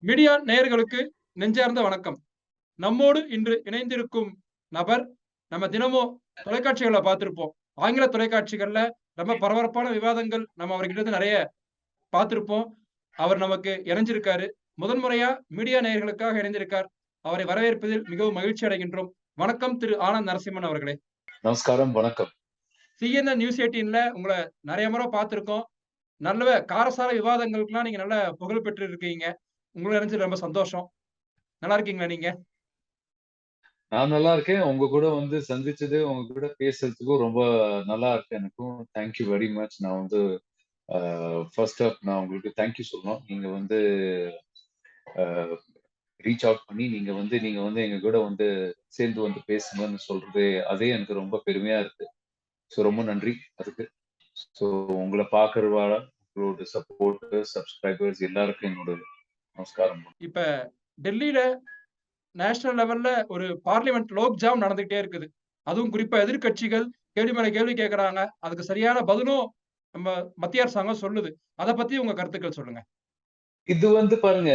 Media நேயர்களுக்கு நெஞ்சார்ந்த வணக்கம். நம்மோடு இன்று இணைந்திருக்கும் நபர் நம்ம தினமும் தொலைக்காட்சிகளை பார்த்திருப்போம். ஆங்கில தொலைக்காட்சிகள்ல ரொம்ப பரபரப்பான விவாதங்கள் நம்ம அவர்கிட்ட இருந்து நிறைய பார்த்திருப்போம். அவர் நமக்கு இணைஞ்சிருக்காரு. முதன் முறையா மீடியா நேயர்களுக்காக இணைந்திருக்கார். அவரை வரவேற்பதில் மிகவும் மகிழ்ச்சி அடைகின்றோம். வணக்கம் திரு ஆனந்த் நரசிம்மன் அவர்களே. நமஸ்காரம் வணக்கம். சிஎன்என் நியூஸ் எயிட்டீன்ல உங்களை நிறைய முறை பார்த்திருக்கோம். நல்ல காரசார விவாதங்களுக்குலாம் நீங்க நல்ல புகழ் பெற்று இருக்கீங்க உங்களை நினைச்சு ரொம்ப சந்தோஷம். நல்லா இருக்கீங்களா நீங்க? நான் நல்லா இருக்கேன். உங்க கூட வந்து சந்திச்சது உங்க கூட பேசுறதுக்கும் ரொம்ப நல்லா இருக்கு எனக்கும். தேங்க்யூ வெரி மச் நான் வந்து ஃபர்ஸ்ட் ஆஃப் நான் உங்களுக்கு தேங்க்யூ சொல்லணும். நீங்க வந்து ரீச் அவுட் பண்ணி நீங்க வந்து நீங்க வந்து எங்க கூட வந்து சேர்ந்து வந்து பேசுங்கன்னு சொல்றது அதே எனக்கு ரொம்ப பெருமையா இருக்கு. ஸோ ரொம்ப நன்றி அதுக்கு. ஸோ உங்களை பார்க்கறவாட உங்களோட சப்போர்ட் சப்ஸ்கிரைபர்ஸ் எல்லாருக்கும் என்னோட நமஸ்காரம். இப்ப டெல்லியில நேஷனல் லெவல்ல ஒரு பார்லிமெண்ட் லோக் ஜாம் நடந்துகிட்டே இருக்குது. அதுவும் குறிப்பா எதிர்கட்சிகள் கேள்வி மேல கேள்வி கேட்கறாங்க அதுக்கு சரியான பதிலும் நம்ம மத்திய அரசாங்கம் சொல்லுது. அதை பத்தி உங்க கருத்துக்கள் சொல்லுங்க. இது வந்து பாருங்க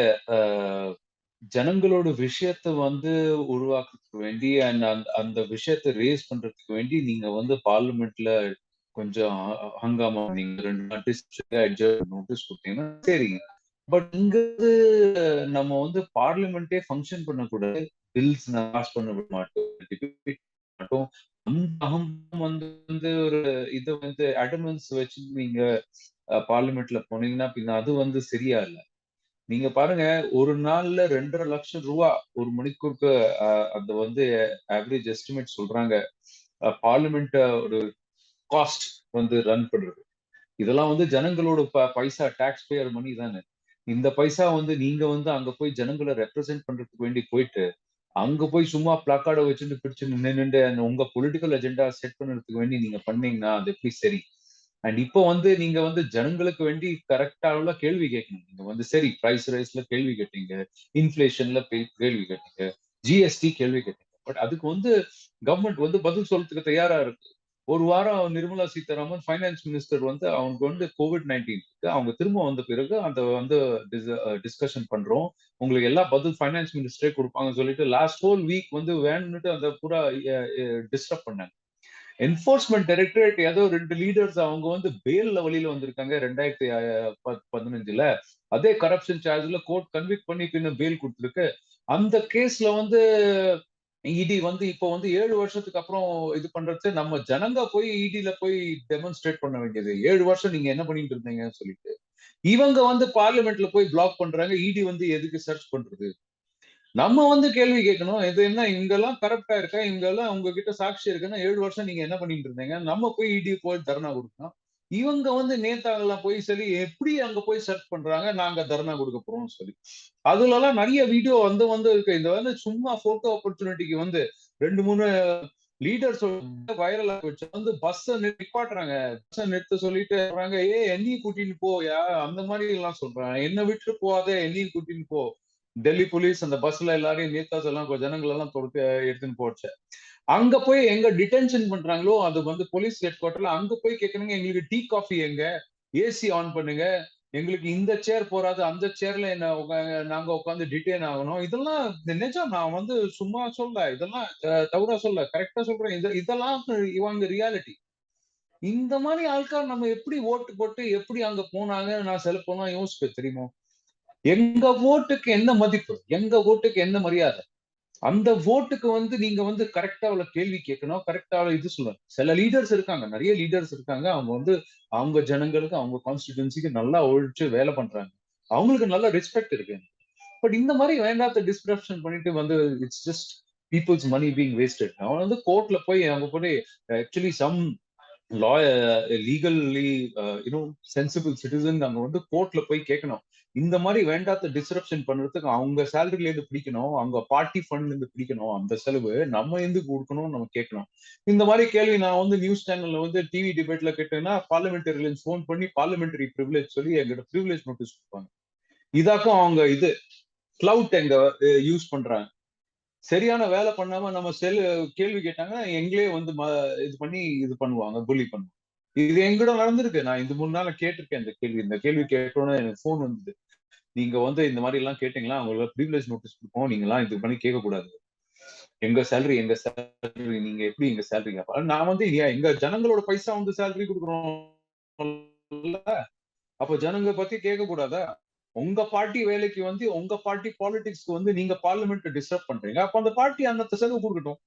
ஜனங்களோட விஷயத்த வந்து உருவாக்குறதுக்கு வேண்டி அண்ட் அந்த விஷயத்த ரேஸ் பண்றதுக்கு வேண்டி நீங்க வந்து பார்லிமெண்ட்ல கொஞ்சம் ஹங்காமா நீங்க ரெண்டு நோட்டீஸ் கொடுத்தீங்கன்னா சரி பட் இங்க நம்ம வந்து பார்லிமெண்டே ஃபங்க்ஷன் பண்ணக்கூடாது. பில்ஸ் பாஸ் பண்ண விட மாட்டோம். அகம் வந்து ஒரு இதை வந்து அடமன்ஸ் வச்சு நீங்க பார்லிமெண்ட்ல போனீங்கன்னா பின்ன அது வந்து சரியா இல்லை. நீங்க பாருங்க ஒரு நாள்ல ரெண்டரை லட்சம் ரூபா ஒரு மணிக்கூருக்கு அந்த வந்து ஆவரேஜ் எஸ்டிமேட் சொல்றாங்க. பார்லிமெண்ட் ஒரு காஸ்ட் வந்து ரன் பண்றது. இதெல்லாம் வந்து ஜனங்களோட பைசா டாக்ஸ் பேயர் மணி தானே. இந்த பைசா வந்து நீங்க வந்து அங்க போய் ஜனங்களை ரெப்ரசென்ட் பண்றதுக்கு வேண்டி போயிட்டு அங்க போய் சும்மா பிளாக்கார்டை வச்சுட்டு பிடிச்சு நின்று உங்க பொலிட்டிக்கல் அஜெண்டா செட் பண்ணுறதுக்கு வேண்டி நீங்க பண்ணீங்கன்னா அது எப்படி சரி? அண்ட் இப்போ வந்து நீங்க வந்து ஜனங்களுக்கு வேண்டி கரெக்டா உள்ள கேள்வி கேட்கணும். நீங்க வந்து சரி பிரைஸ் ரைஸ்ல கேள்வி கேட்டீங்க இன்ஃபிளேஷன்ல கேள்வி கேட்டீங்க ஜிஎஸ்டி கேள்வி கேட்டீங்க. பட் அதுக்கு வந்து கவர்மெண்ட் வந்து பதில் சொல்றதுக்கு தயாரா இருக்கு. ஒரு வாரம் நிர்மலா சீதாராமன் ஃபைனான்ஸ் மினிஸ்டர் வந்து அவனுக்கு வந்து கோவிட் நைன்டீன் அவங்க திரும்ப வந்த பிறகு அந்த வந்து டிஸ்கஷன் பண்றோம். உங்களுக்கு எல்லா பதில் ஃபைனான்ஸ் மினிஸ்டரே கொடுப்பாங்கன்னு சொல்லிட்டு லாஸ்ட் ஹோல் வீக் வந்து வேணும்னுட்டு அந்த பூரா டிஸ்டர்ப் பண்ணாங்க. என்போர்ஸ்மெண்ட் டைரக்டரேட் ஏதோ ரெண்டு லீடர்ஸ் அவங்க வந்து பேல்ல வழியில வந்திருக்காங்க ரெண்டாயிரத்தி பதினஞ்சுல. அதே கரப்ஷன் சார்ஜ்ல கோர்ட் கன்விக்ட் பண்ணி பின்ன பெயில் கொடுத்துருக்கு. அந்த கேஸ்ல வந்து இடி வந்து இப்போ வந்து ஏழு வருஷத்துக்கு அப்புறம் இது பண்றது நம்ம ஜனங்க போய் இடியில போய் டெமான்ஸ்ட்ரேட் பண்ண வேண்டியது. ஏழு வருஷம் நீங்க என்ன பண்ணிட்டு இருந்தீங்கன்னு சொல்லிட்டு. இவங்க வந்து பார்லிமெண்ட்ல போய் பிளாக் பண்றாங்க. இடி வந்து எதுக்கு சர்ச் பண்றது? நம்ம வந்து கேள்வி கேட்கணும். இது என்ன இங்கெல்லாம் கரெக்டா இருக்கா? இங்கெல்லாம் உங்ககிட்ட சாட்சி இருக்குன்னா ஏழு வருஷம் நீங்க என்ன பண்ணிட்டு இருந்தீங்க? நம்ம போய் இடி போய் தர்ணா கொடுக்கணும். இவங்க வந்து நேதாக்கள்லாம் போய் சொல்லி எப்படி அங்க போய் சர்ச் பண்றாங்க? நாங்க தர்ணா கொடுக்க போறோம்னு சொல்லி. அதுல எல்லாம் நிறைய வீடியோ வந்து வந்து இருக்கு. இந்த வந்து சும்மா போட்டோ ஆப்பர்ச்சுனிட்டிக்கு வந்து ரெண்டு மூணு லீடர்ஸ் வைரல் வச்சு வந்து பஸ் நிப்பாட்டுறாங்க. பஸ் நிறுத்த சொல்லிட்டு வர்றாங்க ஏ என்னையும் கூட்டின்னு போயா அந்த மாதிரி எல்லாம் சொல்றாங்க. என்ன விட்டு போகாத என்னையும் கூட்டின்னு போ. டெல்லி போலீஸ் அந்த பஸ்ல எல்லாரையும் நேதாஸ் எல்லாம் ஜனங்கள் எல்லாம் தொடுத்து எடுத்துன்னு போச்சு. அங்க போய் எங்க டிடென்ஷன் பண்றாங்களோ அது வந்து போலீஸ் ஹெட் குவார்டர்ல அங்க போய் கேட்கணுங்க எங்களுக்கு டீ காஃபி எங்க? ஏசி ஆன் பண்ணுங்க. எங்களுக்கு இந்த சேர் போறாது அந்த சேர்ல என்ன நாங்க உட்காந்து டிடைன் ஆகணும். இதெல்லாம் நிஜம். நான் வந்து சும்மா சொல்ல இதெல்லாம் தவறா சொல்ல கரெக்டா சொல்றேன். இதெல்லாம் இவங்க ரியாலிட்டி இந்த மாதிரி ஆட்கள் நம்ம எப்படி ஓட்டு போட்டு எப்படி அங்க போனாங்க நான் சில யோசிப்பேன் தெரியுமோ? எங்க ஓட்டுக்கு என்ன மதிப்பு? எங்க ஓட்டுக்கு என்ன மரியாதை? அந்த ஓட்டுக்கு வந்து நீங்க வந்து கரெக்டா அவளை கேள்வி கேட்கணும் கரெக்டா அவளை இது சொல்லணும். சில லீடர்ஸ் இருக்காங்க நிறைய லீடர்ஸ் இருக்காங்க. அவங்க வந்து அவங்க ஜனங்களுக்கு அவங்க கான்ஸ்டிடியூன்சிக்கு நல்லா ஒழிச்சு வேலை பண்றாங்க. அவங்களுக்கு நல்ல ரெஸ்பெக்ட் இருக்கு. பட் இந்த மாதிரி வேண்டாத்த டிஸ்கிரப்ஷன் பண்ணிட்டு வந்து it's just people's money being wasted அவன் வந்து கோர்ட்ல போய் அவங்க போய் actually some law legally you know sensible citizen அங்க வந்து கோர்ட்ல போய் கேட்கணும். இந்த மாதிரி வேண்டாத்த டிஸ்ரப்ஷன் பண்றதுக்கு அவங்க சேலரில இருந்து பிடிக்கணும் அவங்க பார்ட்டி ஃபண்ட்ல இருந்து பிடிக்கணும் அந்த செலவு நம்ம எந்து கொடுக்கணும் நம்ம கேட்கணும். இந்த மாதிரி கேள்வி நான் வந்து நியூஸ் சேனல்ல வந்து டிவி டிபேட்ல கேட்டேன்னா பார்லிமெண்டரியில ஃபோன் பண்ணி பார்லிமெண்டரி ப்ரிவிலேஜ் சொல்லி எங்கிட்ட ப்ரிவிலேஜ் நோட்டீஸ் கொடுப்பாங்க. இதாக்கும் அவங்க இது. கிளவுட் எங்க யூஸ் பண்றாங்க. சரியான வேலை பண்ணாம நம்ம செல் கேள்வி கேட்டாங்கன்னா எங்களே வந்து இது பண்ணி இது பண்ணுவாங்க புள்ளி பண்ணுவாங்க. இது எங்கூட நடந்திருக்கு. நான் இந்த மூணு நாள் கேட்டிருக்கேன் இந்த கேள்வி. இந்த கேள்வி கேட்டோன்னு எனக்கு ஃபோன் வந்தது. நீங்க வந்து இந்த மாதிரி எல்லாம் கேட்டீங்களா? அவங்களுக்கு ப்ரீவிலேஜ் நோட்டீஸ் கொடுப்போம். நீங்க எல்லாம் இது பண்ணி கேட்க கூடாது எங்க சேலரி எங்க சேலரி நீங்க எப்படி எங்க சேலரி நான் வந்து ஏன் எங்க ஜனங்களோட பைசா வந்து சேலரி கொடுக்குறோம் அப்ப ஜனங்க பத்தி கேட்க கூடாதா உங்க பார்ட்டி வேலைக்கு வந்து உங்க பார்ட்டி பாலிடிக்ஸ்க்கு வந்து நீங்க பார்லிமெண்ட் டிஸ்டர்ப் பண்றீங்க. அப்ப அந்த பார்ட்டி அந்த செலவு கொடுக்கட்டும்.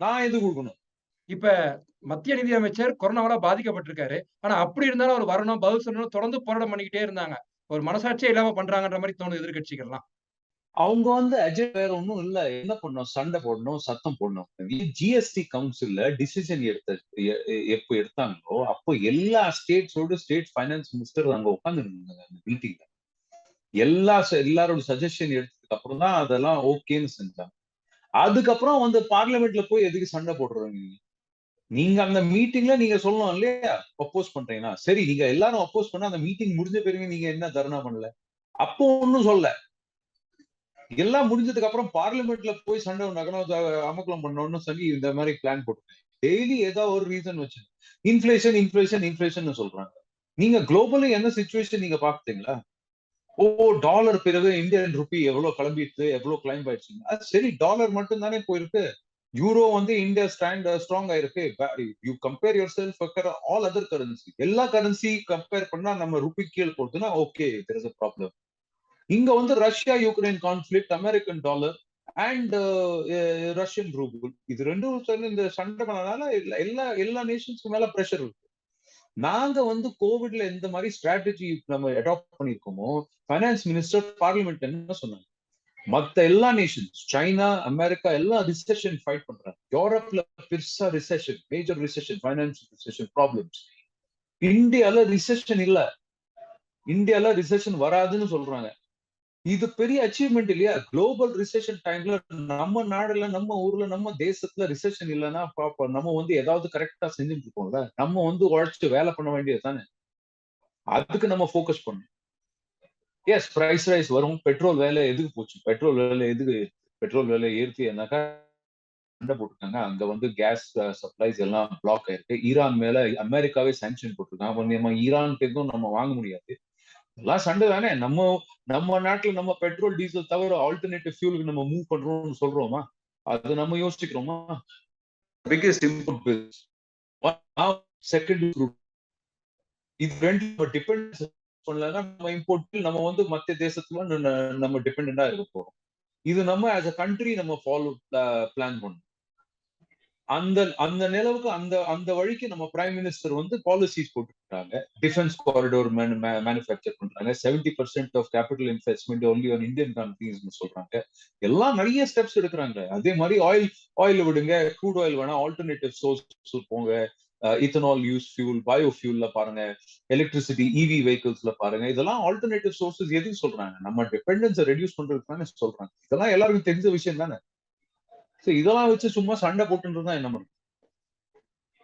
நான் எது கொடுக்கணும்? இப்ப மத்திய நிதி அமைச்சர் கொரோனாவால பாதிக்கப்பட்டிருக்காரு. ஆனா அப்படி இருந்தாலும் அவர் வரணும் பதில் சொல்லணும் தொடர்ந்து போராட்டம் பண்ணிக்கிட்டே இருந்தாங்க. ஒரு மனசாட்சியே இல்லாம பண்றாங்கன்ற மாதிரி தோணுது எதிர்கட்சிகள்லாம் அவங்க வந்து அஜெண்ட் வேற ஒன்றும் இல்ல. என்ன பண்ணும் சண்டை போடணும் சத்தம் போடணும். ஜிஎஸ்டி கவுன்சில்ல டிசிஷன் எடுத்த எப்போ எடுத்தாங்களோ அப்போ எல்லா ஸ்டேட்ஸோட ஸ்டேட் ஃபைனான்ஸ் மினிஸ்டர் அங்க உட்காந்துருந்தாங்க அந்த மீட்டிங்ல எல்லா எல்லாரோட சஜஷன் எடுத்ததுக்கு அப்புறம் தான் அதெல்லாம் ஓகேன்னு செஞ்சாங்க. அதுக்கப்புறம் வந்து பார்லிமெண்ட்ல போய் எதுக்கு சண்டை போடுறாங்க நீங்க அந்த மீட்டிங்ல நீங்க சொல்லணும் இல்லையா? அப்போஸ் பண்றீங்கன்னா. சரி நீங்க எல்லாரும் அப்போஸ் பண்ண அந்த மீட்டிங் முடிஞ்ச பிறகு நீங்க என்ன தர்ணா பண்ணல? அப்போ ஒன்னும் சொல்ல எல்லாம் முடிஞ்சதுக்கு அப்புறம் பார்லிமெண்ட்ல போய் சண்டை நகனம் அமக்கலம் பண்ணணும்னு சொல்லி இந்த மாதிரி பிளான் போட்டு டெய்லி ஏதாவது ஒரு ரீசன் வச்சு. இன்ஃபிளேஷன் இன்ஃபிளேஷன் இன்ஃபிளேஷன் சொல்றாங்க. நீங்க குளோபலி என்ன சுச்சுவேஷன் நீங்க பாக்குறீங்களா ஓ டாலர் பிறகு இந்தியன் ருபி எவ்வளவு கிளம்பிட்டு எவ்வளவு கிளைம் ஆயிடுச்சுங்க. சரி டாலர் மட்டும் தானே போயிருக்கு. யூரோ வந்து இந்தியா ஸ்டாண்ட் ஸ்ட்ராங் ஆயிருக்கு. You compare yourself all other currency எல்லா கரன்சி கம்பேர் பண்ணா நம்ம ருபி கீழ் போடுதுன்னா okay there is a problem இங்க வந்து Russia Ukraine conflict American dollar and Russian ruble இது ரெண்டும் சேர்ந்து இந்த சண்டை பண்ணனால எல்லா எல்லா நேஷன்ஸ்க்கு மேல ப்ரெஷர் இருக்கு. நாங்க வந்து கோவிட்ல எந்த மாதிரி ஸ்ட்ராட்டஜி நம்ம அடாப்ட் பண்ணிருக்கோமோ ஃபைனான்ஸ் மினிஸ்டர் பார்லிமெண்ட் என்ன சொன்னாங்க? மத்த எல்லா நேஷன்ஸ் சைனா அமெரிக்கா எல்லாம் ரிசெஷன் ஃபைட் பண்றாங்க. யூரோப்ல பெருசா recession major recession financial recession problems இந்தியால ரிசெஷன் இல்ல. இந்தியால ரிசெஷன் வராதுன்னு சொல்றாங்க. இது பெரிய அச்சீவ்மெண்ட் இல்லையா? குளோபல் ரிசெஷன் டைம்ல நம்ம நாடுல நம்ம ஊர்ல நம்ம தேசத்துல ரிசெஷன் இல்லைன்னா பாப்போம். நம்ம வந்து ஏதாவது கரெக்டா செஞ்சுட்டு இருக்கோம்ல நம்ம வந்து உழைச்சிட்டு வேலை பண்ண வேண்டியது தானே அதுக்கு நம்ம ஃபோக்கஸ் பண்ணணும். எஸ் பிரைஸ் ரைஸ் வரும். பெட்ரோல் வேலை எதுக்கு போச்சு? பெட்ரோல் வேலை எதுக்கு? பெட்ரோல் வேலை என்னக்கா சண்டை போட்டிருக்காங்க அங்க வந்து கேஸ் சப்ளைஸ் uh, எல்லாம் பிளாக் ஆயிருக்கு. ஈரான் மேல அமெரிக்காவே சாங்ஷன் போட்டிருக்காங்க. நம்ம ஈரான் எதுவும் நம்ம வாங்க முடியாது. எல்லாம் சண்டை தானே? நம்ம நம்ம நாட்டுல நம்ம பெட்ரோல் டீசல் தவிர ஆல்டர்னேட்டிவ் ஃபியூலுக்கு நம்ம மூவ் பண்றோம்னு சொல்றோமா? அது நம்ம யோசிக்கிறோமா பிகெஸ்ட் இம்போர்ட் செகண்ட் இது ரெண்டு டிபெண்ட் பண்ணலன்னா நம்ம இம்போர்ட்டில் நம்ம வந்து மத்திய தேசத்துல நம்ம டிபெண்டா இருக்க போறோம் இது நம்ம ஆஸ் அ கண்ட்ரி நம்ம ஃபாலோ பிளான் uh, பண்ணணும். அந்த அந்த நிலவுக்கு அந்த அந்த வழிக்கு நம்ம பிரைம் மினிஸ்டர் வந்து பாலிசிஸ் போட்டுருக்காங்க டிஃபென்ஸ் காரிடோர் மேனுஃபேக்சர் பண்றாங்க. Seventy percent of capital investment only on Indian companies சொல்றாங்க. எல்லாம் நிறைய ஸ்டெப்ஸ் எடுக்கிறாங்க. அதே மாதிரி ஆயில் ஆயில் விடுங்க க்ரூட் ஆயில் வேணா ஆல்டர்னேட்டிவ் சோர்ஸ் போங்க. இத்தனால் யூஸ் ஃபியூல் பயோ ஃபியூல்ல பாருங்க எலக்ட்ரிசிட்டி இவி வெஹிக்கிள்ஸ்ல பாருங்க இதெல்லாம் ஆல்டர்னேட்டிவ் சோர்சஸ் எதுவும் சொல்றாங்க? நம்ம டிபெண்டன்ஸை ரெடியூஸ் பண்றதுக்கு சொல்றாங்க. இதெல்லாம் எல்லாருக்கும் தெரிஞ்ச விஷயம் தானே? இதெல்லாம் வச்சு சும்மா சண்டை போட்டுன்றதா என்ன பண்ணும்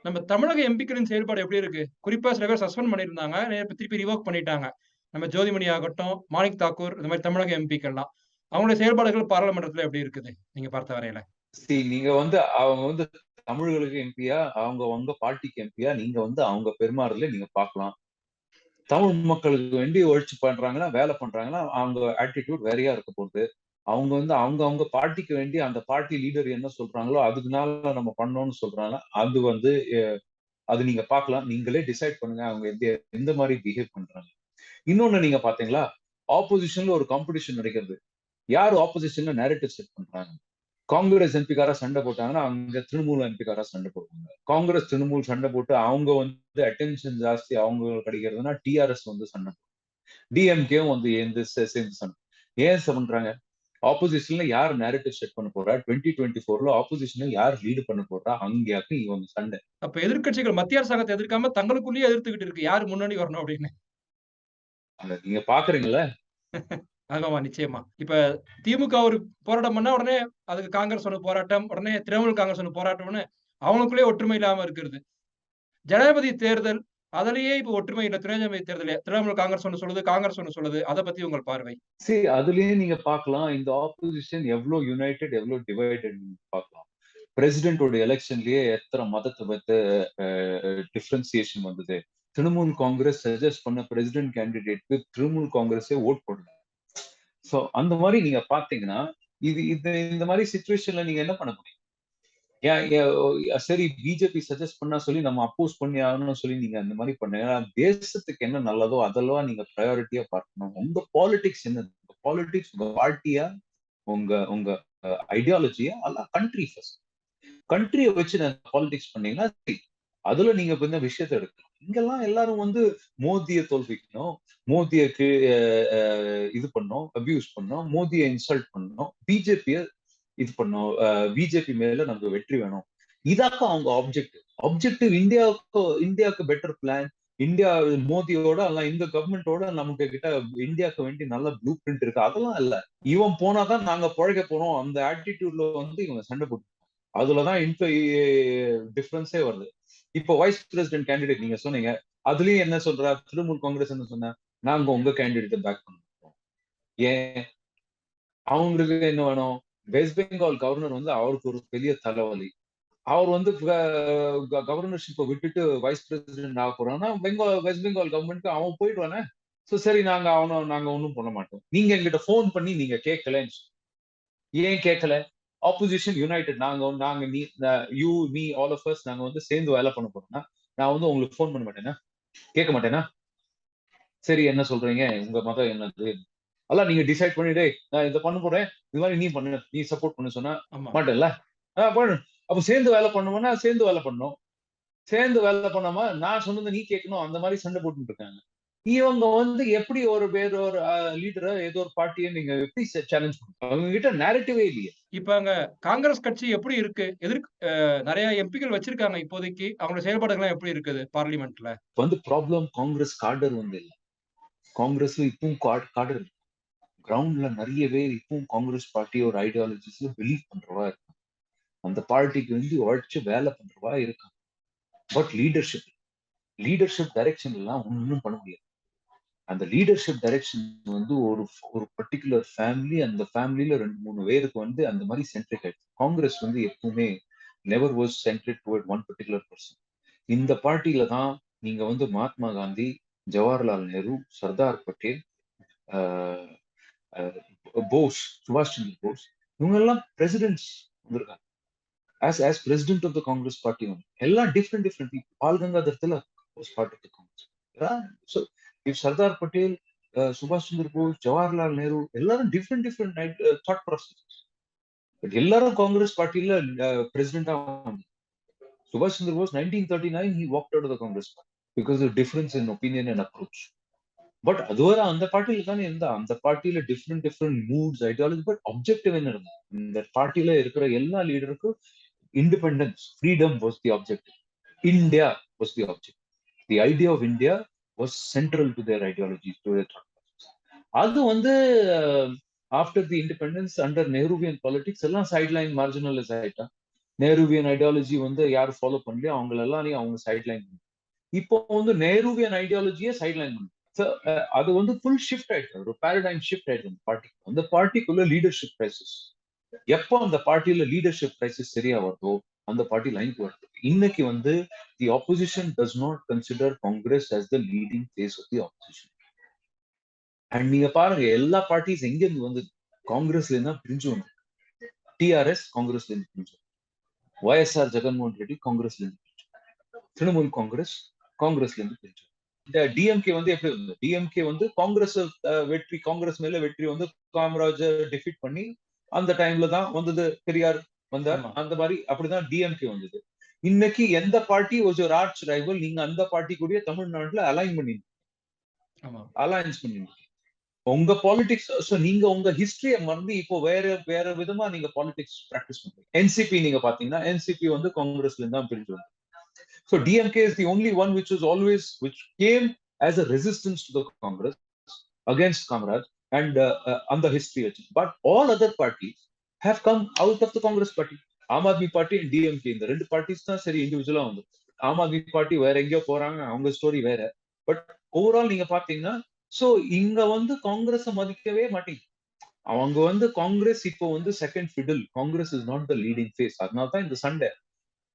நம்ம தமிழக எம்பிக்களின் செயல்பாடு எப்படி இருக்கு? குறிப்பா சில பேர் சஸ்பெண்ட் பண்ணியிருந்தாங்க திருப்பி ரிவோக் பண்ணிட்டாங்க. நம்ம ஜோதிமணி ஆகட்டும் மாணிக் தாக்கூர் இந்த மாதிரி தமிழக எம்பிக்கள்லாம் அவங்களுடைய செயல்பாடுகள் பாராளுமன்றத்துல எப்படி இருக்குது நீங்க பார்த்த வரையில? நீங்க வந்து அவங்க வந்து தமிழர்களுக்கு எம்பியா அவங்க உங்க பார்ட்டிக்கு எம்பியா நீங்க வந்து அவங்க பெருமாறுல நீங்க பார்க்கலாம். தமிழ் மக்களுக்கு வேண்டி ஒழிச்சு பண்றாங்கன்னா வேலை பண்றாங்கன்னா அவங்க ஆட்டிடியூட் வேறையா இருக்க போகுது. அவங்க வந்து அவங்க அவங்க பார்ட்டிக்கு வேண்டி அந்த பார்ட்டி லீடர் என்ன சொல்றாங்களோ அதுக்குனால நம்ம பண்ணோம்னு சொல்றாங்க. அது வந்து அது நீங்க பார்க்கலாம். நீங்களே டிசைட் பண்ணுங்க. அவங்க எந்த எந்த மாதிரி பிஹேவ் பண்றாங்க. இன்னொன்னு நீங்க பாத்தீங்களா ஆப்போசிஷன்ல ஒரு காம்படிஷன் நடக்கிறது. யார் ஆப்போசிஷன்ல நேரட்டிவ் செட் பண்றாங்க? காங்கிரஸ் எம்பிக்காரா சண்டை போட்டாங்கன்னா அங்க திரிணாமுல் எம்பிக்காரா சண்டை போடுவாங்க. காங்கிரஸ் திரிணாமுல் சண்டை போட்டு அவங்க வந்து அட்டென்ஷன் ஜாஸ்தி அவங்க கிடைக்கிறதுனா டிஆர்எஸ் வந்து சண்டை போடும் டிஎம்கேவும் வந்து எந்த சேர்ந்து சண்டை ஏன் பண்றாங்க? ஆப்போசிஷன்ல யார் நேரட்டிவ் செட் பண்ண போறா? டுவெண்ட்டி டுவெண்ட்டி ஃபோர்ல ஆப்போசிஷனை யார் லீடு பண்ண போறா? அங்கேயாக்கு இவங்க சண்டை. அப்ப எதிர்கட்சிகள் மத்திய அரசாங்கத்தை எதிர்க்காம தங்களுக்குள்ளேயே எதிர்த்துக்கிட்டு இருக்கு. யார் முன்னாடி வரணும் அப்படின்னு? நீங்க பாக்குறீங்களா ஆமாமா நிச்சயமா. இப்ப திமுக ஒரு போராட்டம் பண்ணா உடனே அதுக்கு காங்கிரஸ் ஒன்று போராட்டம் உடனே திரிணாமுல் காங்கிரஸ் ஒன்று போராட்டம்னு அவங்களுக்குள்ளே ஒற்றுமை இல்லாம இருக்கிறது. ஜனாதிபதி தேர்தல் அதுலயே இப்ப ஒற்றுமை இல்ல. துணை தேர்தல் திரிணாமுல் காங்கிரஸ் ஒன்று சொல்லுது காங்கிரஸ் ஒன்று சொல்லுது. அதை பத்தி உங்கள் பார்வை. சரி அதுலயே நீங்க பாக்கலாம் இந்த ஆப்போசிஷன் எவ்வளவு யுனைடெட் எவ்வளவு டிவைடட் பாக்கலாம் பிரசிடென்டோட எலெக்ஷன்லயே எத்தனை மதத்தை பத்த டிஃபரன்சியேஷன் வந்தது? திரிணாமுல் காங்கிரஸ் சஜஸ்ட் பண்ண பிரசிடென்ட் கேண்டிடேட்க்கு திரிணாமுல் காங்கிரஸே ஓட் போடல. சோ அந்த மாதிரி நீங்க பாத்தீங்கன்னா இது இது இந்த மாதிரி சுச்சுவேஷன்ல நீங்க என்ன பண்ண முடியும் ஏன் சரி பிஜேபி சஜஸ்ட் பண்ணா சொல்லி நம்ம அப்போஸ் பண்ணி ஆகணும்னு சொல்லி நீங்க அந்த மாதிரி பண்ணுங்க. ஏன்னா தேசத்துக்கு என்ன நல்லதோ அதெல்லாம் நீங்க ப்ரையாரிட்டியா பார்க்கணும். உங்க பாலிடிக்ஸ் என்ன பாலிடிக்ஸ் உங்க பார்ட்டியா உங்க உங்க ஐடியாலஜியா அல்ல கண்ட்ரி ஃபர்ஸ்ட் கண்ட்ரியை வச்சு பாலிடிக்ஸ் பண்ணீங்கன்னா சரி. அதுல நீங்க இப்ப இந்த விஷயத்த எடுக்கணும் இங்கெல்லாம் எல்லாரும் வந்து மோதியை தோல்விக்கணும் மோதியக்கு இது பண்ணோம் அபியூஸ் பண்ணோம் மோதியை இன்சல்ட் பண்ணோம் பிஜேபிய இது பண்ணோம் பிஜேபி மேல நமக்கு வெற்றி வேணும். இதாக்க அவங்க ஆப்ஜெக்டிவ் ஆப்ஜெக்டிவ் இந்தியாவுக்கு இந்தியாவுக்கு பெட்டர் பிளான் இந்தியா மோதியோட அல்ல இந்த கவர்மெண்டோட நமக்கு கிட்ட இந்தியாவுக்கு வேண்டி நல்ல ப்ளூ பிரிண்ட் இருக்கு. அதெல்லாம் இல்ல. இவன் போனாதான் நாங்க பழக போறோம். அந்த ஆட்டிடியூட்ல வந்து இவங்க சண்டை போட்டு அதுலதான் இன்ஃப டிஃபரன்ஸே வருது. இப்போ வைஸ் பிரசிடென்ட் கேண்டிடேட் நீங்க சொன்னீங்க அதுலயும் என்ன சொல்றா? திரிணாமுல் காங்கிரஸ் என்ன சொன்னா நாங்க உங்க கேண்டிடேட்டை பேக் பண்ணுவோம் ஏன்? அவங்களுக்கு என்ன வேணும்? வெஸ்ட் பெங்கால் கவர்னர் வந்து அவருக்கு ஒரு பெரிய தலைவலி. அவர் வந்து கவர்னர்ஷிப்பை விட்டுட்டு வைஸ் பிரசிடென்ட் ஆக போறான்னா பெங்கால் வெஸ்ட் பெங்கால் கவர்மெண்ட்க்கு அவன் போயிடுவானே. ஸோ சரி நாங்க அவனை நாங்க ஒன்றும் பண்ண மாட்டோம். நீங்க எங்கிட்ட ஃபோன் பண்ணி நீங்க கேட்கலன்னு சொல்லி. ஏன் கேட்கல? ஆப்போசிஷன் யுனைடெட் நாங்க நாங்க நீ you me all of us நாங்க வந்து சேர்ந்து வேலை பண்ண போறோம்னா நான் வந்து உங்களுக்கு ஃபோன் பண்ண மாட்டேனா? கேட்க மாட்டேனா? சரி என்ன சொல்றீங்க? உங்க மதம் என்னது? அதெல்லாம் நீங்க டிசைட் பண்ணிட்டு நான் இதை பண்ண போறேன். இது மாதிரி நீ பண்ணு. நீ சப்போர்ட் பண்ணு சொன்னா மாட்டேன்ல? அப்ப சேர்ந்து வேலை பண்ணுவோம்னா சேர்ந்து வேலை பண்ணணும். சேர்ந்து வேலை பண்ணாம நான் சொன்னதை நீ கேட்கணும். அந்த மாதிரி சண்டை போட்டுட்டு இருக்காங்க. இவங்க வந்து எப்படி ஒரு வேற ஒரு லீடரை ஏதோ ஒரு பார்ட்டியை நீங்க எப்படி சேலஞ்ச் அவங்க கிட்ட நேரட்டிவே இல்லையே. இப்ப அங்க காங்கிரஸ் கட்சி எப்படி இருக்கு? எதிர் அஹ், நிறைய எம்பிக்கள் வச்சிருக்காங்க இப்போதைக்கு. அவங்களோட செயல்பாடுகள் எப்படி இருக்குது பார்லிமெண்ட்ல வந்து ப்ராப்ளம் காங்கிரஸ் கார்டர் வந்து இல்ல. காங்கிரஸ்ல இப்பவும் கார்டர் கிரவுண்ட்ல நிறைய பேர் இப்பவும் காங்கிரஸ் பார்ட்டியோட ஐடியாலஜிஸ்ல பிலீவ் பண்றவா இருக்கு அந்த பார்ட்டிக்கு வந்து உழைச்சு வேலை பண்றவா இருக்காங்க. பட் லீடர்ஷிப் லீடர்ஷிப் டைரக்ஷன் எல்லாம் ஒன்றும் பண்ண முடியாது. அந்த லீடர்ஷிப் டைரக்ஷன் வந்து ஒரு ஒரு பர்டிகுலர் ஃபேமிலி அந்த ஃபேமிலியில ரெண்டு மூணு பேருக்கு வந்து அந்த மாதிரி சென்ட்ரிக் ஆயிடுச்சு. காங்கிரஸ் வந்து எப்பவுமே never was centric toward one particular person இந்த பார்ட்டியில தான் நீங்க வந்து மகாத்மா காந்தி ஜவஹர்லால் நேரு சர்தார் பட்டேல் ஆஹ், போஸ் சுபாஷ் சந்திர போஸ் இவங்க எல்லாம் பிரசிடென்ட்ஸ் வந்திருக்காங்க. As as president of the Congress party வந்து எல்லாம் different different people Bal Gangadhar Tilak was part of the Congress இப் சர்தார் பட்டேல் சுபாஷ் சந்திர போஸ் ஜவஹர்லால் நேரு எல்லாரும் different different thought process but எல்லாரும் காங்கிரஸ் பார்ட்டியில பிரசிடென்டா சுபாஷ் Chandra Bose nineteen thirty nine he walk out Congress party because difference in opinion and approach but அதுவரை அந்த பார்ட்டியில தானே இருந்தா. அந்த பார்ட்டியில different different moods ideology but objective என்ன இருந்தது இந்த பார்ட்டியில இருக்கிற எல்லா லீடருக்கும் independence freedom was the objective India was the object the idea of India was central to their ideology to their அது வந்து after the independence under Nehruvian politics எல்லாம் sideline marginalise ஆயிட்டா நேருவியன் ஐடியாலஜி வந்து யாரும் ஃபாலோ பண்ணலையோ அவங்க நீ அவங்க sideline இப்போ வந்து நேருவியன் ஐடியாலஜியே சைட்லைன் பண்ணு. அது வந்து ஃபுல் ஷிஃப்ட் ஆயிடுச்சு. ஒரு பேரடைம் ஷிஃப்ட் ஆயிடுச்சு அந்த பார்ட்டி அந்த பார்ட்டிக்குள்ள லீடர்ஷிப் கிரைசிஸ் எப்போ அந்த பார்ட்டியில லீடர்ஷிப் கிரைசிஸ் சரியா வருதோ அந்த பார்ட்டி லைனுக்கு வருது. இன்னைக்கு வந்து the opposition does not consider Congress as the leading face of the opposition and நீங்க பாருங்க எல்லா பார்ட்டிஸ் எங்க இருந்து வந்து காங்கிரஸ்ல இருந்தா பிரிஞ்சு வந்து டிஆர்எஸ் காங்கிரஸ்ல இருந்து பிரிஞ்சு ஒய்எஸ்ஆர் ஜெகன்மோகன் ரெட்டி காங்கிரஸ்ல இருந்து பிரிஞ்சு திரிணாமுல் காங்கிரஸ் காங்கிரஸ்ல இருந்து பிரிஞ்சு இந்த டிஎம்கே வந்து எப்படி இருந்தது டிஎம்கே வந்து காங்கிரஸ் வெற்றி காங்கிரஸ் மேல வெற்றி வந்து காமராஜர் டிஃபிட் பண்ணி அந்த டைம்ல தான் வந்தது பெரியார். வந்தார். அந்த மாதிரி அப்படிதான் டிஎம்கே வந்தது. இன்னைக்கு எந்த பார்ட்டி வாஸ் ஆர்ச் ரைவல் நீங்க அந்த பார்ட்டி கூடயே தமிழ்நாட்டுல அலைன் பண்ணி அலையன்ஸ் பண்ணீங்க. உங்க பாலிடிக்ஸ் ஸோ நீங்க உங்க ஹிஸ்டரிய மறந்து இப்போ வேற வேற விதமா நீங்க பாலிடிக்ஸ் பிராக்டிஸ் பண்றீங்க. என்சிபி நீங்க பாத்தீங்கன்னா என்சிபி வந்து காங்கிரஸ்ல இருந்து தான் பிரிஞ்சு வந்து so DMK is the only one which is always which came as a resistance to the Congress against Kamaraj and அந்த ஹிஸ்டரி வச்சு. But all other parties have come out of the Congress party Aam Aadmi party and DMK இந்த ரெண்டு parties தான் சரி இண்டிவிஜுவலா வந்து. ஆம் Aadmi party வேற எங்கேயோ போறாங்க அவங்க ஸ்டோரி வேற. பட் ஓவரால் நீங்க பாத்தீங்கன்னா சோ இங்க வந்து காங்கிரஸ் மதிக்கவே மாட்டீங்க. அவங்க வந்து காங்கிரஸ் இப்போ வந்து second fiddle Congress is not the leading face அதனால தான் இந்த சண்டை.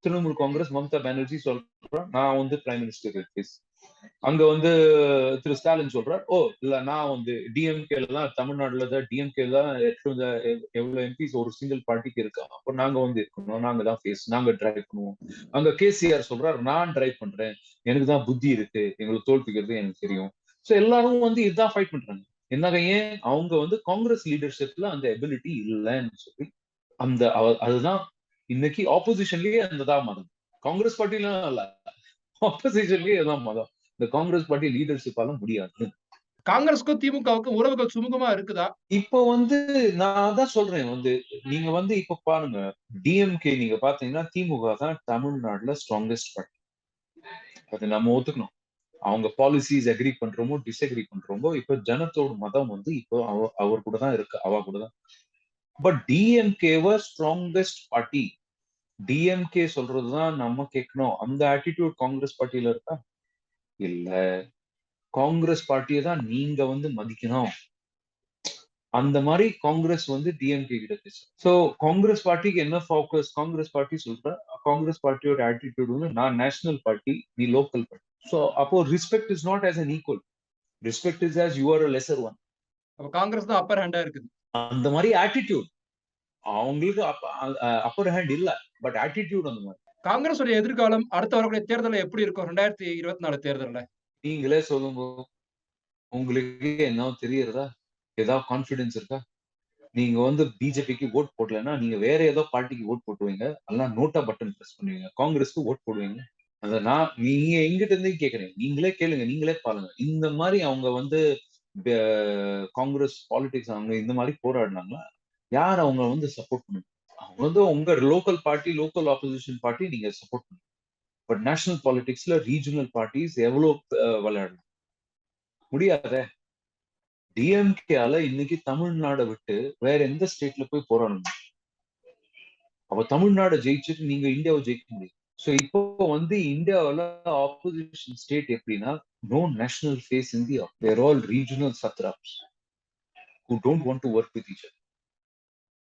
திரிணாமுல் காங்கிரஸ் மம்தா பானர்ஜி சொல்றோம் நான் வந்து பிரைம் மினிஸ்டர் ஃபேஸ் அங்க வந்து திரு ஸ்டாலின் சொல்றார் ஓ இல்ல நான் வந்து டிஎம்கேல தான் தமிழ்நாடுல தான் டிஎம்கே தான் எவ்வளவு எம்பிஸ் ஒரு சிங்கிள் பார்ட்டிக்கு இருக்கா அப்போ நாங்க வந்து இருக்கணும் நாங்க தான் ஃபேஸ் நாங்க டிரைவ் பண்ணுவோம். அங்க கேசிஆர் சொல்றாரு நான் டிரைவ் பண்றேன். எனக்கு தான் புத்தி இருக்கு. எங்களுக்கு தோல்பிக்கிறது எனக்கு தெரியும். சோ எல்லாரும் வந்து இதுதான் ஃபைட் பண்றாங்க. என்னங்க ஏன்? அவங்க வந்து காங்கிரஸ் லீடர்ஷிப்ல அந்த எபிலிட்டி இல்லைன்னு சொல்லி அந்த அதுதான் இன்னைக்கு ஆப்போசிஷன்லயே அந்த தான் மதம். காங்கிரஸ் பார்ட்டிலாம் இல்ல. ஆப்போசிஷன்லயே தான் மதம். இந்த காங்கிரஸ் பார்ட்டி லீடர்ஷிப்பால முடியாது. காங்கிரஸ்க்கும் திமுகவுக்கும் உறவுகள் சுமூகமா இருக்குதா? இப்போ வந்து நான் தான் சொல்றேன் வந்து நீங்க வந்து இப்ப பாருங்க டிஎம்கே நீங்க பாத்தீங்கன்னா திமுக தான் தமிழ்நாட்டுல ஸ்ட்ராங்கஸ்ட் பார்ட்டி அது நம்ம ஒத்துக்கணும். அவங்க பாலிசிஸ் அக்ரி பண்றோமோ டிஸ்அக்ரி பண்றோமோ இப்ப ஜனத்தோட மதம் வந்து இப்போ அவ அவர் கூட தான் இருக்கு அவ கூட தான். பட் டிஎம்கேவ ஸ்ட்ராங்கஸ்ட் பார்ட்டி டிஎம்கே சொல்றதுதான் நம்ம கேட்கணும். அந்த ஆட்டிடியூட் காங்கிரஸ் பார்ட்டியில இருக்கா? இல்ல. காங்கிரஸ் பார்ட்டியை தான் நீங்க வந்து மதிக்கணும். அந்த மாதிரி காங்கிரஸ் வந்து டிஎம்கே கிட்ட பேசும். சோ காங்கிரஸ் பார்ட்டிக்கு என்ன ஃபோக்கஸ் காங்கிரஸ் பார்ட்டி சொல்ற காங்கிரஸ் பார்ட்டியோட ஆட்டிடியூட் வந்து நான் நேஷனல் பார்ட்டி நீ லோக்கல் பார்ட்டி சோ அப்போ respect is not as an equal respect is as you're lesser one அப்ப காங்கிரஸ் தான் அப்பர் ஹேண்டா இருக்குது. அந்த மாதிரி ஆட்டிடியூட் அவங்களுக்கு அப்பர் ஹேண்ட் இல்ல. பட் ஆட்டிடியூட் அந்த மாதிரி. காங்கிரஸ் உடைய எதிர்காலம் அடுத்த வரக்கூடிய தேர்தல எப்படி இருக்கும்? ரெண்டாயிரத்தி இருபத்தி நாலு தேர்தல்ல. நீங்களே சொல்லுங்க. உங்களுக்கு என்ன தெரியறதா? ஏதாவது கான்பிடன்ஸ் இருக்கா? நீங்க வந்து பிஜேபிக்கு ஓட் போடலன்னா நீங்க வேற ஏதோ பார்ட்டிக்கு ஓட் போட்டுவீங்க எல்லாம் நோட்டா பட்டன் பிரஸ் பண்ணுவீங்க. காங்கிரஸ்க்கு ஓட் போடுவீங்க. அத நான் நீங்க எங்கிட்ட இருந்தே கேக்குறேன். நீங்களே கேளுங்க நீங்களே பாருங்க. இந்த மாதிரி அவங்க வந்து காங்கிரஸ் பாலிடிக்ஸ் அவங்க இந்த மாதிரி போராடினாங்களா? யார் அவங்க வந்து சப்போர்ட் பண்ணுங்க அவங்க வந்து உங்க local party local opposition party நீங்க சப்போர்ட் பண்ணுங்க பட் நேஷனல் பாலிடிக்ஸ்ல ரீஜனல் பார்ட்டிஸ் எவ்வளவு விளையாடலாம் முடியாத? டிஎம்கேல இன்னைக்கு தமிழ்நாடை விட்டு வேற எந்த ஸ்டேட்ல போய் போராடணும் அப்ப தமிழ்நாடை ஜெயிச்சுட்டு நீங்க இந்தியாவை ஜெயிக்க முடியும் சோ இப்போ வந்து இந்தியாவுல ஆப்போசிஷன் ஸ்டேட் எப்படின்னா no national face India there all regional satraps who don't want to work with each.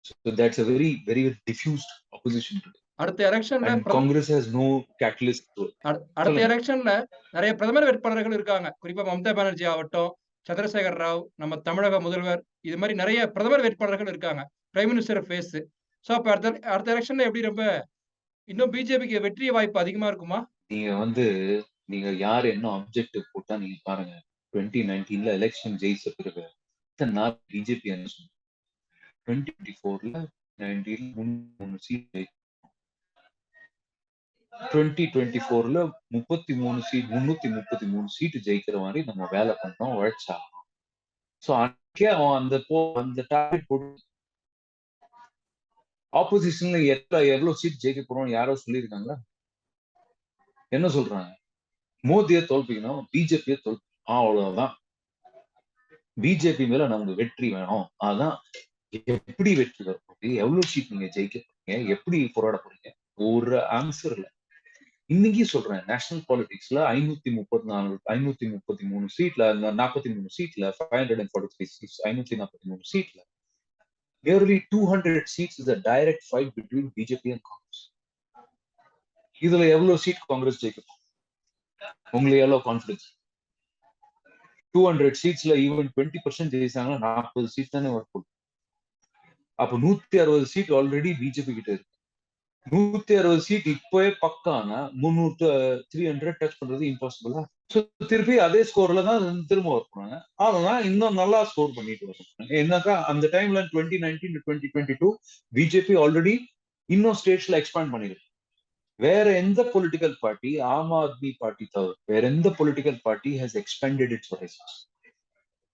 So that's a very, very diffused opposition today. அடுத்த எலெக்ஷன்ல no catalyst to it. அடுத்த. எலெக்ஷன்ல நிறைய பிரதமர் வேட்பாளர்கள் இருக்காங்க குறிப்பா மம்தா பானர்ஜி ஆகட்டும் சந்திரசேகர் ராவ் நம்ம தமிழக முதல்வர் இது மாதிரி நிறைய பிரதமர் வேட்பாளர்கள் இருக்காங்க பிரைம் மினிஸ்டர் ஃபேஸ் சோ அப்ப அடுத்த அடுத்த எலெக்ஷன்ல எப்படி ரொம்ப இன்னும் பிஜேபிக்கு வெற்றி வாய்ப்பு அதிகமா இருக்குமா நீங்க வந்து நீங்க யார் என்ன ஆப்ஜெக்டிவ் போட்டா நீங்க பாருங்க டுவெண்ட்டி நைன்டீன்ல எலெக்ஷன் ஜெயிச்ச பிறகு பிஜேபி என்ன டுவெண்ட்டி ஃபோர்ல மூணு சீட் டுவெண்ட்டி டுவெண்ட்டி ஃபோர்ல முப்பத்தி மூணு சீட் முன்னூத்தி முப்பத்தி மூணு சீட்டு ஜெயிக்கிற மாதிரி நம்ம வேலை பண்ணோம் உழைச்சாகணும் ஸோ அன்னைக்கே அவன் அந்த போ அந்த டார்கெட் போட்டு ஆப்போசிஷன்ல எவ்வளவு எவ்வளவு சீட் ஜெயிக்க போறோம் யாரோ சொல்லியிருக்காங்களா? என்ன சொல்றாங்க? மோதியை தோல்பிக்கணும் பிஜேபியை தோல் அவ்வளவுதான். பிஜேபி மேல நமக்கு வெற்றி வேணும். அதான் எப்படி வெற்றி வர போகுது எவ்வளவு சீட் நீங்க ஜெயிக்க போறீங்க? எப்படி போராட போறீங்க? ஒரு ஆன்சர் இல்லை. இன்னைக்கு சொல்றேன் நேஷனல் பாலிடிக்ஸ்ல ஐநூத்தி முப்பத்தி நாலு ஐநூத்தி முப்பத்தி மூணு சீட்ல நாற்பத்தி மூணு சீட்ல five hundred and forty three seats ஐநூத்தி நாற்பத்தி மூணு சீட்ல nearly two hundred seats is a direct fight between BJP and Congress இதுல எவ்வளவு சீட் காங்கிரஸ் ஜெயிக்கும் உங்களுக்கு எவ்வளவு கான்பிடன்ஸ் டூ ஹண்ட்ரட் சீட்ஸ்ல ஈவன் டுவெண்ட்டி பர்சன்ட் ஜெயிச்சாங்கன்னா நாற்பது சீட் தானே வரப்போகுது அப்ப நூத்தி அறுபது சீட் ஆல்ரெடி பிஜேபி கிட்ட இருக்கு. நூத்தி அறுபது சீட் இப்பவே பக்கானா முன்னூத்தி த்ரீ ஹண்ட்ரட் டச் பண்றது இம்பாசிபிளா திருப்பி அதே ஸ்கோர்ல தான் திரும்ப ஒர்க் பண்ணாங்க. ஆனா இன்னும் நல்லா ஸ்கோர் பண்ணிட்டு வரும் என்னக்கா அந்த டைம்ல twenty nineteen twenty twenty two BJP already இன்னும் ஸ்டேட்ஸ்ல எக்ஸ்பேண்ட் பண்ணிருக்கு. வேற எந்த political party Aam Aadmi party தவிர வேற எந்த political party has expanded its horizons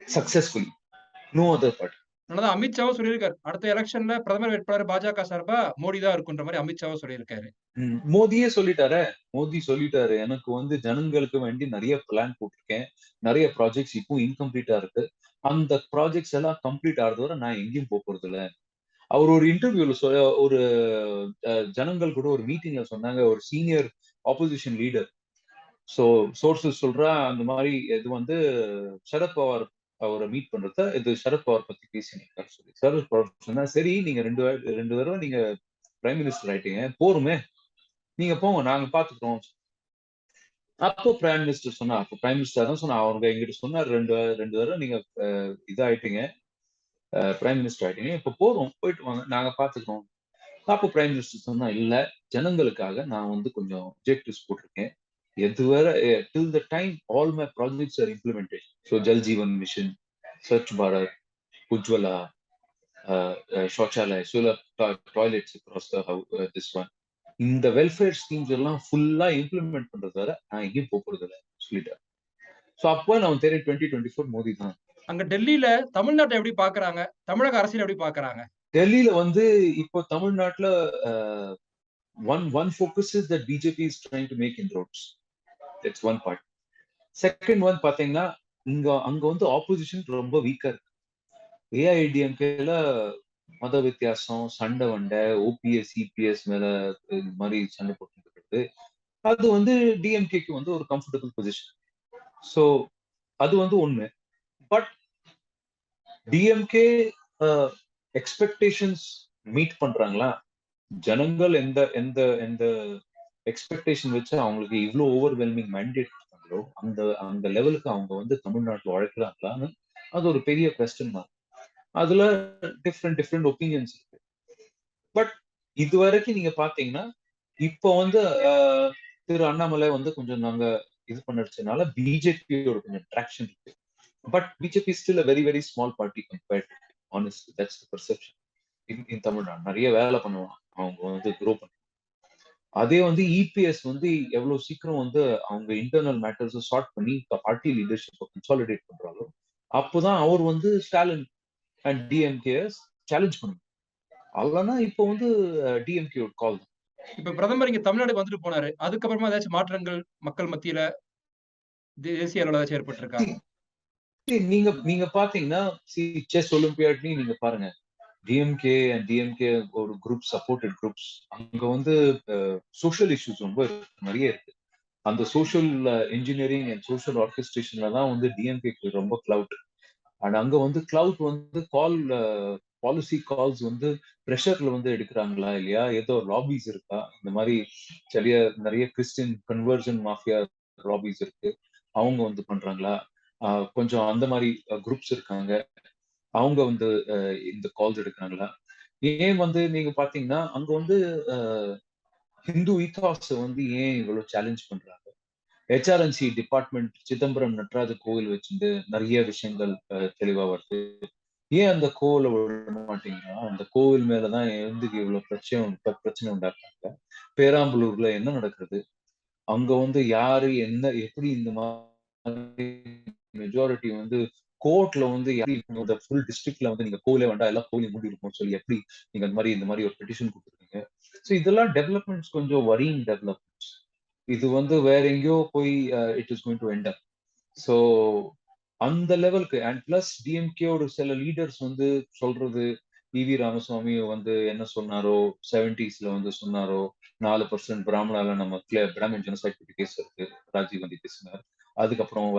successfully no other party அதனால அமித்ஷாவும் சொல்லியிருக்காரு. அடுத்த எலெக்ஷன்ல பிரதமர் வேட்பாளர் பாஜக சார்பா மோடி தான் இருக்குன்ற மாதிரி அமித்ஷாவும் சொல்லியிருக்காரு. ம், மோடியே சொல்லிட்டாரே? மோடி சொல்லிட்டாரு. எனக்கு வந்து ஜனங்களுக்கு வேண்டி நிறைய பிளான் போட்டிருக்கேன். நிறைய ப்ராஜெக்ட்ஸ் இப்போ இன்கம்ப்ளீட்டா இருக்கு. அந்த ப்ராஜெக்ட்ஸ் எல்லாம் கம்ப்ளீட் ஆகிறது வரை நான் எங்கேயும் போக போறது இல்ல. அவர் ஒரு இன்டர்வியூல சொல்ல ஒரு ஜனங்கள் கூட ஒரு மீட்டிங்ல சொன்னாங்க. ஒரு senior opposition leader so sources சொல்றா அந்த மாதிரி இது வந்து சரத்பவார் அவரை மீட் பண்றத இது சரத்பவார் பத்தி பேசினார் சொல்லி. சரத்பவார் சொன்னா சரி நீங்க ரெண்டு ரெண்டு தடவை நீங்க பிரைம் மினிஸ்டர் ஆயிட்டீங்க போருமே. நீங்க போங்க நாங்க பாத்துக்கிறோம். அப்போ பிரைம் மினிஸ்டர் சொன்னா அப்போ பிரைம் மினிஸ்டர் தான் சொன்னா அவங்க எங்கிட்ட சொன்னார் ரெண்டு ரெண்டு தடவை நீங்க இதாயிட்டீங்க. பிரைம் மினிஸ்டர் ஆயிட்டீங்க. இப்ப போறோம் போயிட்டு வாங்க நாங்க பாத்துக்கிறோம். அப்போ பிரைம் மினிஸ்டர் சொன்னா இல்ல ஜனங்களுக்காக நான் வந்து கொஞ்சம் objectives போட்டிருக்கேன். எதுவரை till the time all my projects are implemented so Jal Jeevan mission Swachh Bharat Ujjwala Shauchalay solar toilets across this one இந்த வெல்ஃபேர் ஸ்கீம்ஸ் எல்லாம் ஃபுல்லா இம்ப்ளிமெண்ட் பண்றது வர நான் எங்கேயும் போக போறது இல்லை சொல்லிட்டேன் ஸோ அப்போ நான் தெரியும் டுவெண்ட்டி டுவெண்ட்டி ஃபோர் மோடி தான். அங்க டெல்லியில தமிழ்நாட்டை எப்படி பாக்குறாங்க? தமிழக அரசியல் எப்படி பாக்குறாங்க? டெல்லியில வந்து இப்போ தமிழ்நாட்டுல one one focus is that BJP is trying to make inroads that's one part second one பாத்தீங்கன்னா இங்க அங்க வந்து ஆப்போசிஷன் ரொம்ப வீக்கா இருக்கு. ஏஐடிஎம்கேல மத வித்தியாசம் சண்டை வண்டை ஓபிஎஸ் சிபிஎஸ் மேல இந்த மாதிரி சண்டை போட்டு அது வந்து டிஎம்கேக்கு வந்து ஒரு கம்ஃபர்டபுள் பொசிஷன் ஸோ அது வந்து ஒண்ணு. பட் டிஎம்கே எக்ஸ்பெக்டேஷன்ஸ் மீட் பண்றாங்களா? ஜனங்கள் எந்த எந்த எந்த எக்ஸ்பெக்டேஷன் வச்சு அவங்களுக்கு இவ்வளோ ஓவர்வெல்மிங் மேண்டேட் கொடுத்தாங்களோ அந்த அந்த லெவலுக்கு அவங்க வந்து தமிழ்நாட்டில் உழைக்கிறாங்களான்னு அது ஒரு பெரிய கொஸ்டின் மார்க் அதுல டிஃப்ரெண்ட் டிஃப்ரெண்ட் ஒப்பீனியன்ஸ் இருக்கு. பட் இது வரைக்கும் நீங்க பாத்தீங்கன்னா இப்போ வந்து திரு அண்ணாமலை வந்து கொஞ்சம் நாங்க இது பண்ணிருச்சனால பிஜேபியோட கொஞ்சம் ட்ராக்ஷன் இருக்கு. But BJP still a very very small party compared honest that's perception in in Tamil Nadu. நிறைய வேலை பண்ணுவாங்க. அவங்க வந்து குரோ பண்ண அதே வந்து இபிஎஸ் வந்து எவ்வளவு சீக்கிரம் வந்து அவங்க இன்டர்னல் மேட்டர்ஸ் சார்ட் பண்ணி பார்ட்டி லீடர்ஷிப்பை கன்சாலிடேட் பண்றாங்களோ அப்போதான் அவர் வந்து ஸ்டாலின் அண்ட் டிஎம்கே சேலஞ்ச் பண்ணும் அல்லனா இப்போ வந்து டிஎம்கே கால் இப்ப பிரதமர் இங்க தமிழ்நாடுக்கு வந்துட்டு போனாரு. அதுக்கப்புறமா ஏதாச்சும் மாற்றங்கள் மக்கள் மத்தியில தேசிய அளவுல ஏதாச்சும் ஏற்பட்டிருக்கா? See, நீங்க நீங்க பாத்தீங்கன்னா செஸ் ஒலிம்பியாட்லயும் நீங்க பாருங்க. டிஎம்கே அண்ட் டிஎம்கே ஒரு குரூப் சப்போர்ட்டட் குரூப்ஸ் அங்க வந்து சோஷியல் இஷ்யூஸ் ரொம்ப நிறைய இருக்கு. அந்த சோஷியல் இன்ஜினியரிங் அண்ட் சோஷியல் ஆர்கெஸ்ட்ரேஷன்ல தான் வந்து டிஎம்கேக்கு ரொம்ப கிளவுட் அண்ட் அங்க வந்து கிளவுட் வந்து கால் பாலிசி கால்ஸ் வந்து ப்ரெஷர்ல வந்து எடுக்கிறாங்களா இல்லையா? ஏதோ லாபிஸ் இருக்கா? இந்த மாதிரி சில நிறைய கிறிஸ்டின் கன்வர்ஜன் மாஃபியா லாபிஸ் இருக்கு. அவங்க வந்து பண்றாங்களா? கொஞ்சம் அந்த மாதிரி குரூப்ஸ் இருக்காங்க. அவங்க வந்து அஹ், இந்த கால்ஸ் எடுக்கிறாங்களா? ஏன் வந்து நீங்க பாத்தீங்கன்னா அங்க வந்து ஹிந்து ஈத்தாஸ் வந்து ஏன் இவ்வளவு சேலஞ்ச் பண்றாங்க? ஹெச்ஆர்என்சி டிபார்ட்மெண்ட் சிதம்பரம் நடராஜ கோவில் வச்சிருந்து நிறைய விஷயங்கள் தெளிவா வருது. ஏன் அந்த கோவில விட மாட்டீங்கன்னா அந்த கோவில் மேலதான் எழுந்து இவ்வளவு பிரச்சனை பிரச்சனை உண்டாக்குறாங்க? பேராம்பலூர்ல என்ன நடக்குது அங்க வந்து யாரு என்ன எப்படி இந்த மாதிரி மெஜாரிட்டி வந்து கோர்ட்ல வந்து எப்படி ஃபுல் டிஸ்ட்ரிக்ட்ல வந்து நீங்க கோவிலே வேண்டாம் எல்லாம் கோவிலையும் மூடி இருக்கும்னு சொல்லி எப்படி நீங்க அந்த மாதிரி இந்த மாதிரி ஒரு பெட்டிஷன் கொடுத்துருக்கீங்க. ஸோ இதெல்லாம் டெவலப்மெண்ட்ஸ் கொஞ்சம் வரிங் டெவலப்மெண்ட்ஸ் இது வந்து வேற எங்கேயோ போய் it is going to end up so அந்த லெவலுக்கு அண்ட் பிளஸ் டிஎம்கேயோட சில லீடர்ஸ் வந்து சொல்றது வி ராமசுவாமி வந்து என்ன சொன்னாரோ செவன்டிஸ்ல வந்து சொன்னாரோ நாலு பர்சன்ட் பிராமணால நம்ம பிராமின் ஜெனசைட் கேஸ் இருக்கு ராஜீவ் காந்தி பேசினார். அதுக்கப்புறம்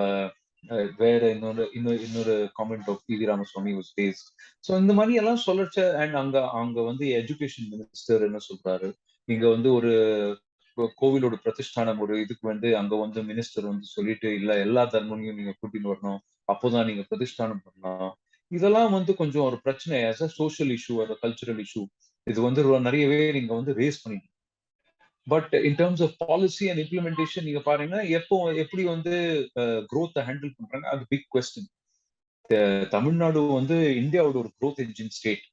வேற இன்னொரு இன்னொரு இன்னொரு comment of V Ramaswamy was base so இந்த மாதிரி எல்லாம் சொல்லச்ச அண்ட் அங்க அங்க வந்து எஜுகேஷன் மினிஸ்டர் என்ன சொல்றாரு? இங்க வந்து ஒரு கோவிலோட பிரதிஷ்டானம் ஒரு இதுக்கு வந்து அங்க வந்து மினிஸ்டர் வந்து சொல்லிட்டு இல்ல எல்லா தர்மங்களையும் நீங்க கூட்டிட்டு வரணும். அப்போதான் நீங்க பிரதிஷ்டானம் பண்ணலாம் இதெல்லாம் வந்து கொஞ்சம் ஒரு பிரச்சனை ஆஸ் அ சோஷியல் இஷ்யூ அது கல்ச்சுரல் இஷ்யூ இது வந்து நிறையவே நிறைய பேர் இங்க வந்து ரேஸ் பண்ணிட்டு but in terms of policy and implementation நீங்க பாருங்கன்னா எப்போ எப்படி வந்து க்ரோத்தை ஹேண்டில் பண்றாங்க அது பிக் கொஸ்டின் தமிழ்நாடு வந்து இந்தியாவோட ஒரு க்ரோத் engine ஸ்டேட்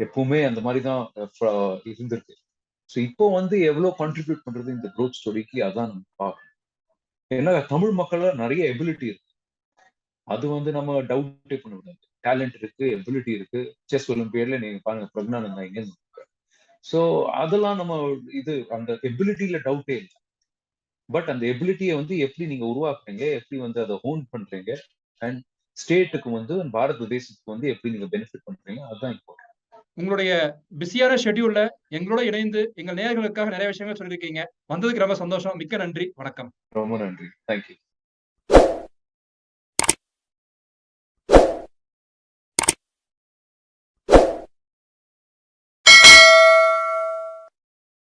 எப்பவுமே அந்த மாதிரி தான் இருந்திருக்கு. ஸோ இப்போ வந்து எவ்வளோ கான்ட்ரிபியூட் பண்றது இந்த க்ரோத் ஸ்டோரிக்கு அதான் நம்ம பார்க்கணும். ஏன்னா தமிழ் மக்கள்ல நிறைய எபிலிட்டி இருக்கு. அது வந்து நம்ம டவுட்டே பண்ண முடியாது டேலண்ட் இருக்கு எபிலிட்டி இருக்கு. செஸ் ஒலிம்பியட்ல நீங்க பாருங்க பிரக்னானந்தா இங்க ஸோ அதெல்லாம் நம்ம இது அந்த எபிலிட்டியில டவுட்டே இல்லை. பட் அந்த எபிலிட்டியை வந்து எப்படி நீங்க உருவாக்குறீங்க எப்படி வந்து அதை ஹோன் பண்றீங்க அண்ட் ஸ்டேட்டுக்கு வந்து பாரத தேசத்துக்கு வந்து எப்படி நீங்க பெனிஃபிட் பண்றீங்க அதுதான் இப்போ உங்களுடைய பிஸியான ஷெட்யூல்ல எங்களோட இணைந்து எங்கள் நேயர்களுக்காக நிறைய விஷயங்கள் சொல்லியிருக்கீங்க. வந்ததுக்கு ரொம்ப சந்தோஷம். மிக்க நன்றி. வணக்கம். ரொம்ப நன்றி. தேங்க்யூ